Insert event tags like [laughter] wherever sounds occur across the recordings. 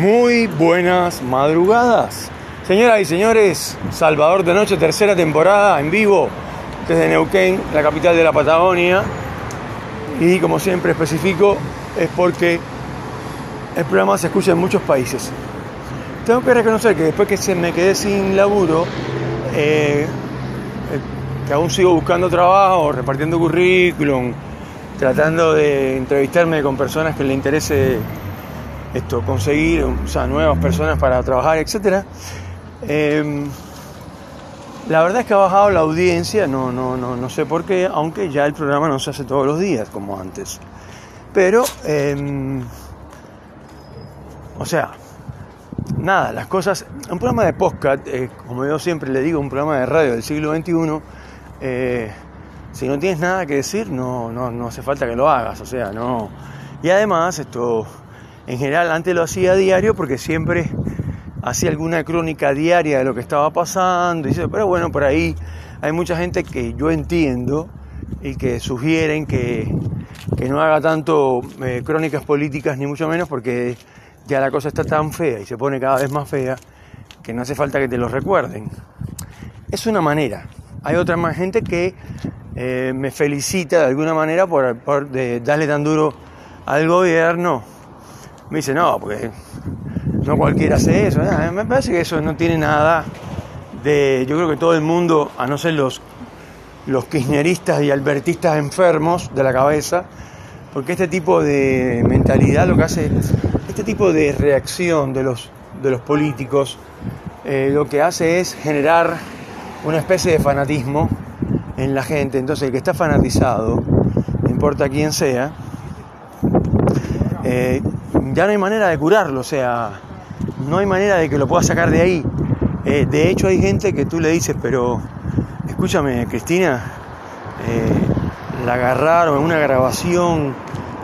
Muy buenas madrugadas. Señoras y señores, Salvador de Noche, tercera temporada en vivo desde Neuquén, la capital de la Patagonia. Y como siempre especifico, es porque el programa se escucha en muchos países. Tengo que reconocer que después que se me quedé sin laburo, eh, que aún sigo buscando trabajo, repartiendo currículum, tratando de entrevistarme con personas que le interese esto, conseguir o sea, nuevas personas para trabajar, etc. Em, la verdad es que ha bajado la audiencia, no, no, no, no sé por qué, aunque ya el programa no se hace todos los días como antes. Pero, em, o sea, nada, las cosas. Un programa de podcast, eh, como yo siempre le digo, un programa de radio del siglo XXI, eh, si no tienes nada que decir, no, no, no hace falta que lo hagas, o sea, no. Y además, esto en general antes lo hacía a diario porque siempre hacía alguna crónica diaria de lo que estaba pasando. Pero bueno, por ahí hay mucha gente que yo entiendo y que sugieren que, no haga tanto eh, crónicas políticas ni mucho menos porque ya la cosa está tan fea y se pone cada vez más fea que no hace falta que te lo recuerden. Es una manera. Hay otra más gente que eh, me felicita de alguna manera por, darle tan duro al gobierno me dice, no, porque no cualquiera hace eso. me parece que eso no tiene nada de. Yo creo que todo el mundo, a no ser los, los kirchneristas y albertistas enfermos de la cabeza, porque este tipo de mentalidad lo que hace, este tipo de reacción de los, de los políticos, eh, lo que hace es generar una especie de fanatismo en la gente. Entonces, el que está fanatizado, no importa quién sea, eh, ya no hay manera de curarlo, o sea, no hay manera de que lo pueda sacar de ahí. Eh, de hecho, hay gente que tú le dices, pero escúchame, Cristina, eh, la agarraron en una grabación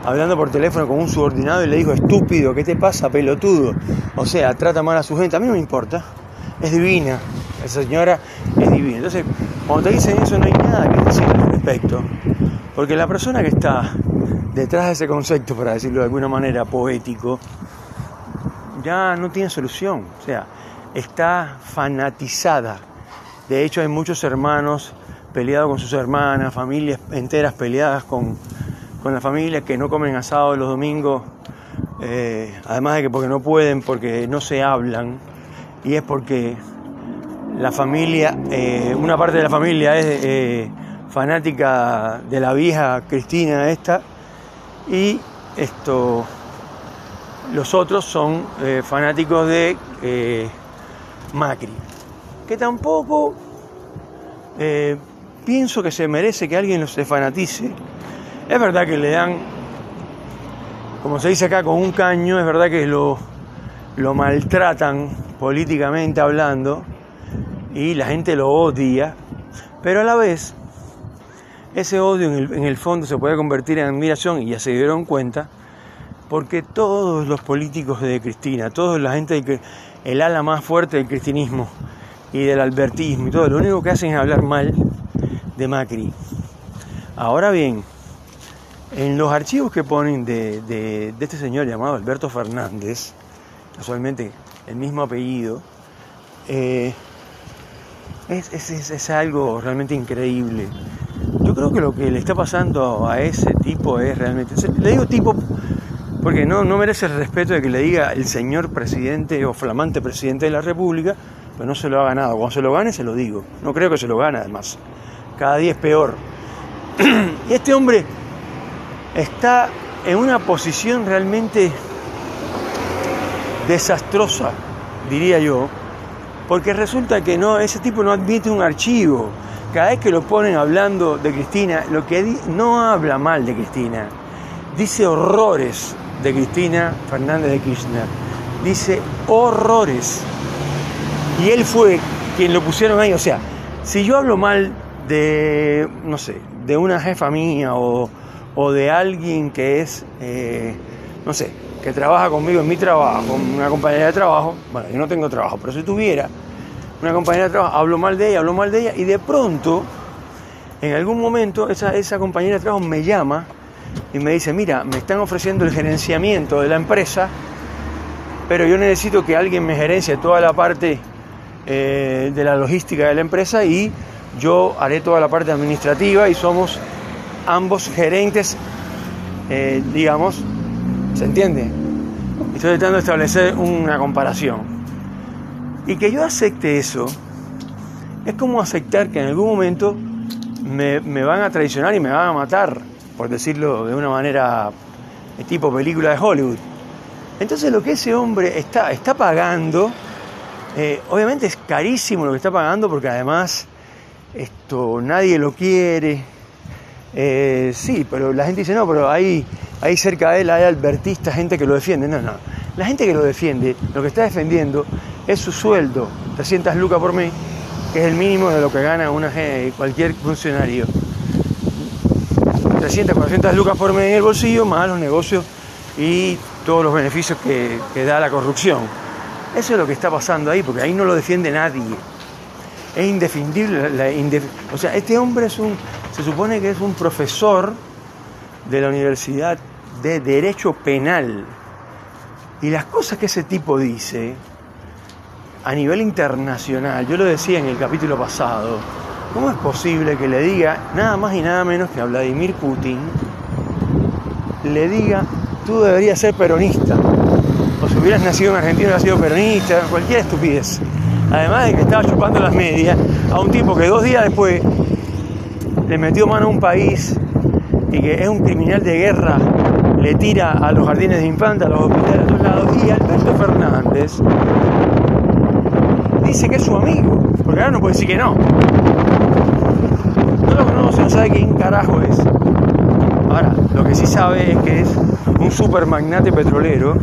hablando por teléfono con un subordinado y le dijo, estúpido, ¿qué te pasa, pelotudo? O sea, trata mal a su gente. A mí no me importa, es divina, esa señora es divina. Entonces, cuando te dicen eso, no hay nada que decir al respecto. Porque la persona que está detrás de ese concepto, para decirlo de alguna manera poético, ya no tiene solución. O sea, está fanatizada. De hecho, hay muchos hermanos peleados con sus hermanas, familias enteras peleadas con, con la familia que no comen asado los domingos, eh, además de que porque no pueden, porque no se hablan, y es porque la familia, eh, una parte de la familia es eh, fanática de la vieja Cristina esta, y esto, los otros son eh, fanáticos de eh, Macri, que tampoco eh, pienso que se merece que alguien los se fanatice. Es verdad que le dan, como se dice acá, con un caño, es verdad que lo, lo maltratan políticamente hablando y la gente lo odia, pero a la vez ese odio en el, fondo se puede convertir en admiración y ya se dieron cuenta porque todos los políticos de Cristina, toda la gente, que el ala más fuerte del cristinismo y del albertismo y todo, lo único que hacen es hablar mal de Macri. Ahora bien, en los archivos que ponen de, este señor llamado Alberto Fernández, casualmente el mismo apellido, eh, es, algo realmente increíble creo que lo que le está pasando a ese tipo es realmente. Le digo tipo porque no, no merece el respeto de que le diga el señor presidente o flamante presidente de la República, pero no se lo ha ganado. Cuando se lo gane, se lo digo. No creo que se lo gane, además. Cada día es peor. [clears throat] y este hombre está en una posición realmente desastrosa, diría yo, porque resulta que no, ese tipo no admite un archivo cada vez que lo ponen hablando de Cristina, lo que no habla mal de Cristina, dice horrores de Cristina Fernández de Kirchner, dice horrores. Y él fue quien lo pusieron ahí, o sea, si yo hablo mal de, no sé, de una jefa mía o, de alguien que es, eh, no sé, que trabaja conmigo en mi trabajo, una compañera de trabajo, bueno, yo no tengo trabajo, pero si tuviera, una compañera de trabajo, hablo mal de ella, hablo mal de ella, y de pronto, en algún momento, esa, esa compañera de trabajo me llama y me dice, mira, me están ofreciendo el gerenciamiento de la empresa pero yo necesito que alguien me gerencie toda la parte eh, de la logística de la empresa y yo haré toda la parte administrativa y somos ambos gerentes, eh, digamos, ¿se entiende? Estoy tratando de establecer una comparación. Y que yo acepte eso es como aceptar que en algún momento me, me van a traicionar y me van a matar, por decirlo de una manera tipo película de Hollywood. Entonces lo que ese hombre está, está pagando, eh, obviamente es carísimo lo que está pagando porque además esto nadie lo quiere. Eh, sí, pero la gente dice, no, pero ahí, ahí cerca de él hay albertistas, gente que lo defiende. No, no. La gente que lo defiende, lo que está defendiendo es su sueldo, 300 lucas por mes, que es el mínimo de lo que gana una, cualquier funcionario. 300, 400 lucas por mes en el bolsillo, más los negocios y todos los beneficios que, da la corrupción. Eso es lo que está pasando ahí, porque ahí no lo defiende nadie. Es indefendible. o sea, este hombre es un, se supone que es un profesor de la Universidad de Derecho Penal. Y las cosas que ese tipo dice a nivel internacional, yo lo decía en el capítulo pasado, ¿cómo es posible que le diga nada más y nada menos que a Vladimir Putin, le diga tú deberías ser peronista. O si hubieras nacido en Argentina, hubieras sido peronista, cualquier estupidez. Además de que estaba chupando las medias a un tipo que dos días después le metió mano a un país y que es un criminal de guerra, le tira a los jardines de infantes, a los hospitales, a todos lados. Y Alberto Fernández dice que es su amigo, porque ahora no puede decir que no. No lo conoce, no sabe quién carajo es. Ahora, lo que sí sabe es que es un super magnate petrolero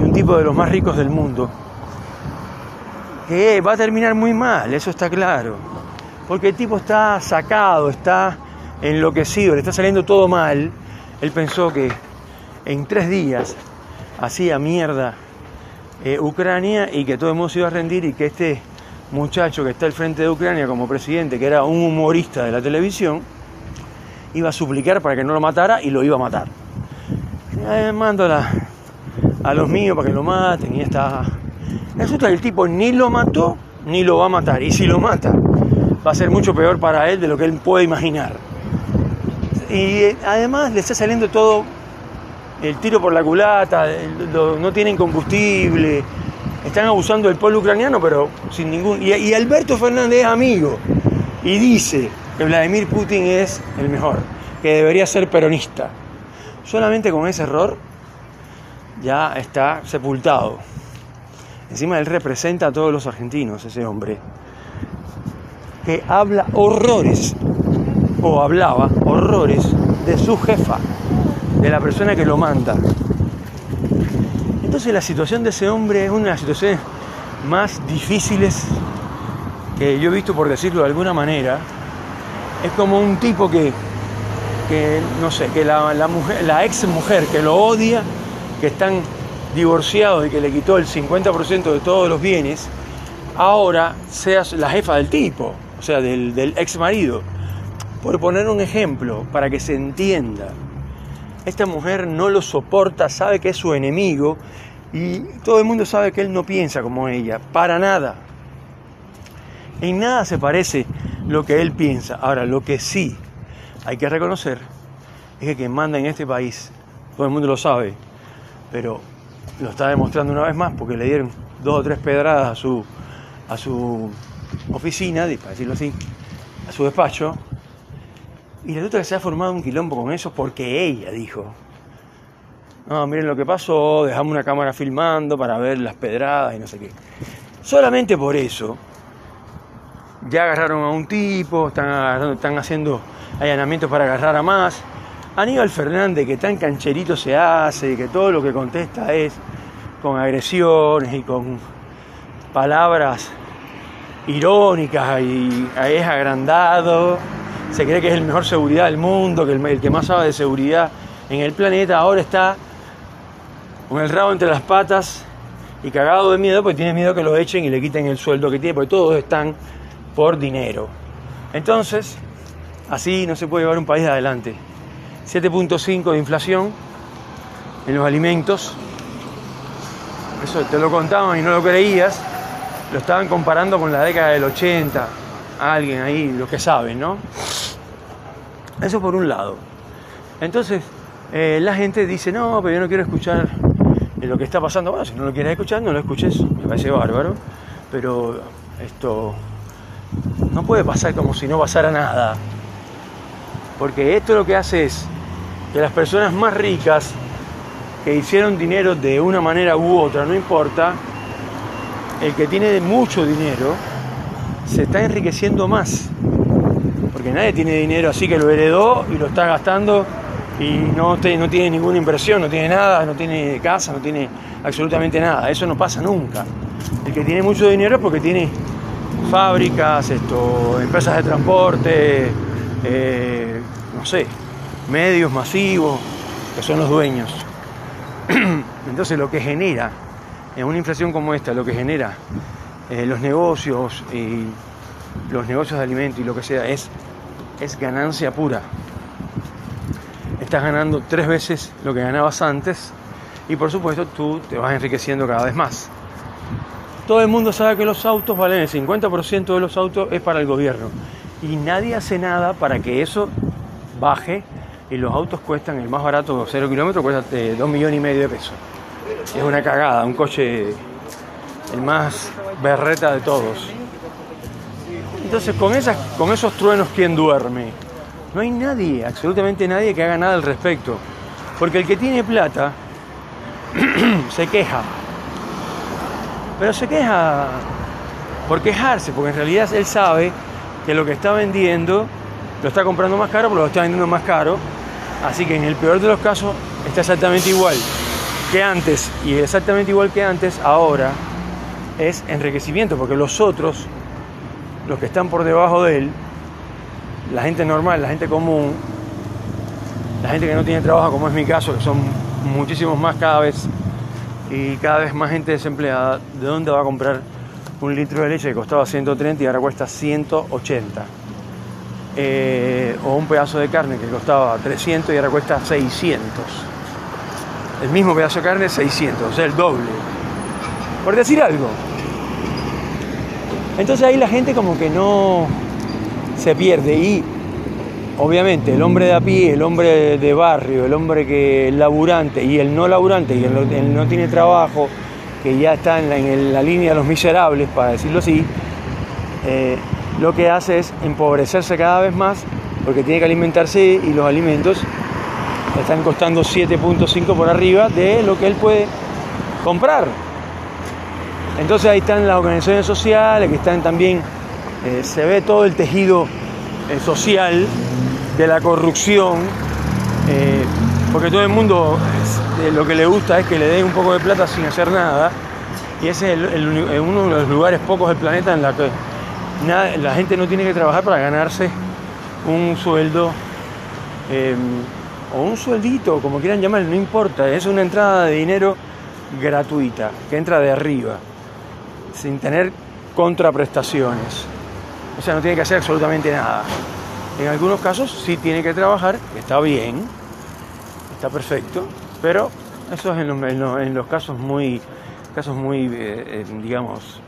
y un tipo de los más ricos del mundo. Que va a terminar muy mal, eso está claro. Porque el tipo está sacado, está enloquecido, le está saliendo todo mal. Él pensó que en tres días hacía mierda eh, Ucrania y que todo el mundo se iba a rendir y que este muchacho que está al frente de Ucrania como presidente, que era un humorista de la televisión, iba a suplicar para que no lo matara y lo iba a matar. Eh, mando a, los míos para que lo maten y está. Resulta que el tipo ni lo mató ni lo va a matar. Y si lo mata, va a ser mucho peor para él de lo que él puede imaginar. Y eh, además le está saliendo todo el tiro por la culata, no tienen combustible, están abusando del pueblo ucraniano, pero sin ningún. Y, y Alberto Fernández es amigo y dice que Vladimir Putin es el mejor, que debería ser peronista. Solamente con ese error ya está sepultado. Encima él representa a todos los argentinos, ese hombre, que habla horrores, o hablaba horrores de su jefa, de la persona que lo manda. Entonces la situación de ese hombre es una de las situaciones más difíciles que yo he visto, por decirlo de alguna manera, es como un tipo que, no sé, que la, mujer, la ex mujer que lo odia, que están divorciados y que le quitó el 50% de todos los bienes, ahora seas la jefa del tipo, o sea, del, del ex marido. Por poner un ejemplo, para que se entienda, esta mujer no lo soporta, sabe que es su enemigo y todo el mundo sabe que él no piensa como ella, para nada. En nada se parece lo que él piensa. Ahora, lo que sí hay que reconocer es que quien manda en este país, todo el mundo lo sabe, pero lo está demostrando una vez más porque le dieron dos o tres pedradas a su, a su oficina, para decirlo así, a su despacho, y resulta que se ha formado un quilombo con eso porque ella dijo, no, miren lo que pasó, dejamos una cámara filmando para ver las pedradas y no sé qué. Solamente por eso ya agarraron a un tipo, están, están haciendo allanamientos para agarrar a más. Aníbal Fernández, que tan cancherito se hace, que todo lo que contesta es con agresiones y con palabras irónicas y es agrandado, se cree que es el mejor seguridad del mundo, que el, que más sabe de seguridad en el planeta, ahora está con el rabo entre las patas y cagado de miedo, porque tiene miedo que lo echen y le quiten el sueldo que tiene, porque todos están por dinero. Entonces, así no se puede llevar un país adelante. 7.5 de inflación en los alimentos eso te lo contaban y no lo creías, lo estaban comparando con la década del 80, alguien ahí, lo que saben, ¿no? Eso por un lado. Entonces, eh, la gente dice, no, pero yo no quiero escuchar lo que está pasando. Bueno, si no lo quieres escuchar, no lo escuches, me parece bárbaro, pero esto no puede pasar como si no pasara nada. Porque esto lo que hace es que las personas más ricas que hicieron dinero de una manera u otra, no importa, el que tiene mucho dinero se está enriqueciendo más. Nadie tiene dinero así que lo heredó y lo está gastando y no, no tiene ninguna inversión, no tiene nada, no tiene casa, no tiene absolutamente nada. Eso no pasa nunca. El que tiene mucho dinero es porque tiene fábricas, esto, empresas de transporte, eh, no sé, medios masivos, que son los dueños. [clears throat] Entonces lo que genera en una inflación como esta, lo que genera eh, los negocios y los negocios de alimentos y lo que sea, es, es ganancia pura. Estás ganando tres veces lo que ganabas antes y por supuesto tú te vas enriqueciendo cada vez más. Todo el mundo sabe que los autos valen el 50% de los autos es para el gobierno y nadie hace nada para que eso baje y los autos cuestan, el más barato, 0 kilómetros, cuesta 2 eh, millones y medio de pesos. Es una cagada, un coche el más berreta de todos. Entonces, con, con esos truenos, ¿quién duerme? No hay nadie, absolutamente nadie que haga nada al respecto. Porque el que tiene plata [clears throat] se queja. Pero se queja por quejarse, porque en realidad él sabe que lo que está vendiendo lo está comprando más caro, pero lo está vendiendo más caro. Así que en el peor de los casos está exactamente igual que antes y exactamente igual que antes, ahora es enriquecimiento, porque los otros, los que están por debajo de él, la gente normal, la gente común, la gente que no tiene trabajo, como es mi caso, que son muchísimos más cada vez, y cada vez más gente desempleada, ¿de dónde va a comprar un litro de leche que costaba 130 y ahora cuesta 180? Eh, o un pedazo de carne que costaba 300 y ahora cuesta 600. El mismo pedazo de carne 600, o sea, el doble. Por decir algo. Entonces ahí la gente como que no se pierde y obviamente el hombre de a pie, el hombre de barrio, el hombre que es laburante y el no laburante y el no, tiene trabajo, que ya está en la, línea de los miserables, para decirlo así, eh, lo que hace es empobrecerse cada vez más porque tiene que alimentarse y los alimentos están costando 7.5 por arriba de lo que él puede comprar. Entonces ahí están las organizaciones sociales que están también, eh, se ve todo el tejido eh, social de la corrupción, eh, porque todo el mundo lo que le gusta es que le den un poco de plata sin hacer nada, y ese es uno de los lugares pocos del planeta en la que la gente no tiene que trabajar para ganarse un sueldo o un sueldito, como quieran llamar, no importa, es una entrada de dinero gratuita, que entra de arriba, sin tener contraprestaciones. O sea, no tiene que hacer absolutamente nada. En algunos casos sí tiene que trabajar, está bien, está perfecto, pero eso es en los, casos muy, casos muy eh, eh, digamos,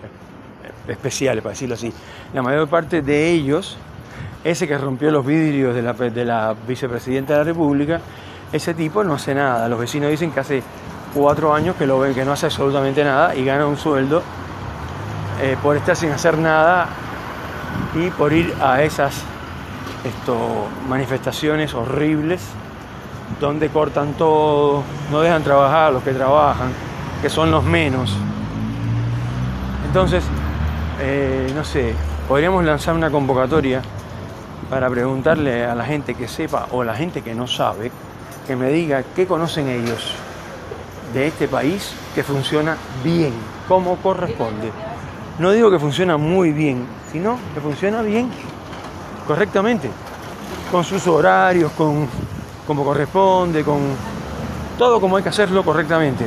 especiales, para decirlo así. La mayor parte de ellos, ese que rompió los vidrios de la, de la vicepresidenta de la República, ese tipo no hace nada. Los vecinos dicen que hace cuatro años que lo ven, que no hace absolutamente nada y gana un sueldo eh, por estar sin hacer nada y por ir a esas manifestaciones horribles donde cortan todo, no dejan trabajar a los que trabajan, que son los menos. Entonces, eh, no sé, podríamos lanzar una convocatoria para preguntarle a la gente que sepa o a la gente que no sabe, que me diga qué conocen ellos de este país que funciona bien, como corresponde. No digo que funciona muy bien, sino que funciona bien, correctamente, con sus horarios, con como corresponde, con todo como hay que hacerlo correctamente.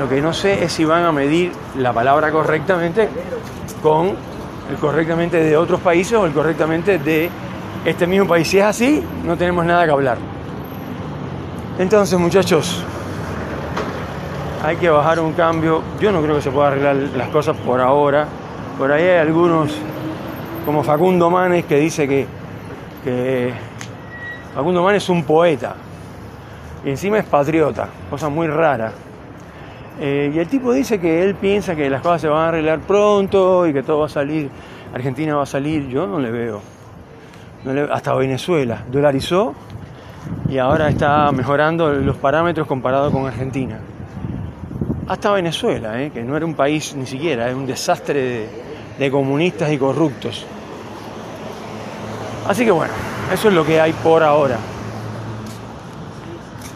Lo que no sé es si van a medir la palabra correctamente con el correctamente de otros países o el correctamente de este mismo país. Si es así, no tenemos nada que hablar. Entonces, muchachos, hay que bajar un cambio. Yo no creo que se pueda arreglar las cosas por ahora. Por ahí hay algunos, como Facundo Manes, que dice que, Facundo Manes es un poeta. Y encima es patriota, cosa muy rara. Eh, y el tipo dice que él piensa que las cosas se van a arreglar pronto y que todo va a salir, Argentina va a salir. Yo no le veo. Hasta Venezuela dolarizó y ahora está mejorando los parámetros comparado con Argentina. Hasta Venezuela, ¿eh? que no era un país ni siquiera, es un desastre de, de comunistas y corruptos. Así que bueno, eso es lo que hay por ahora.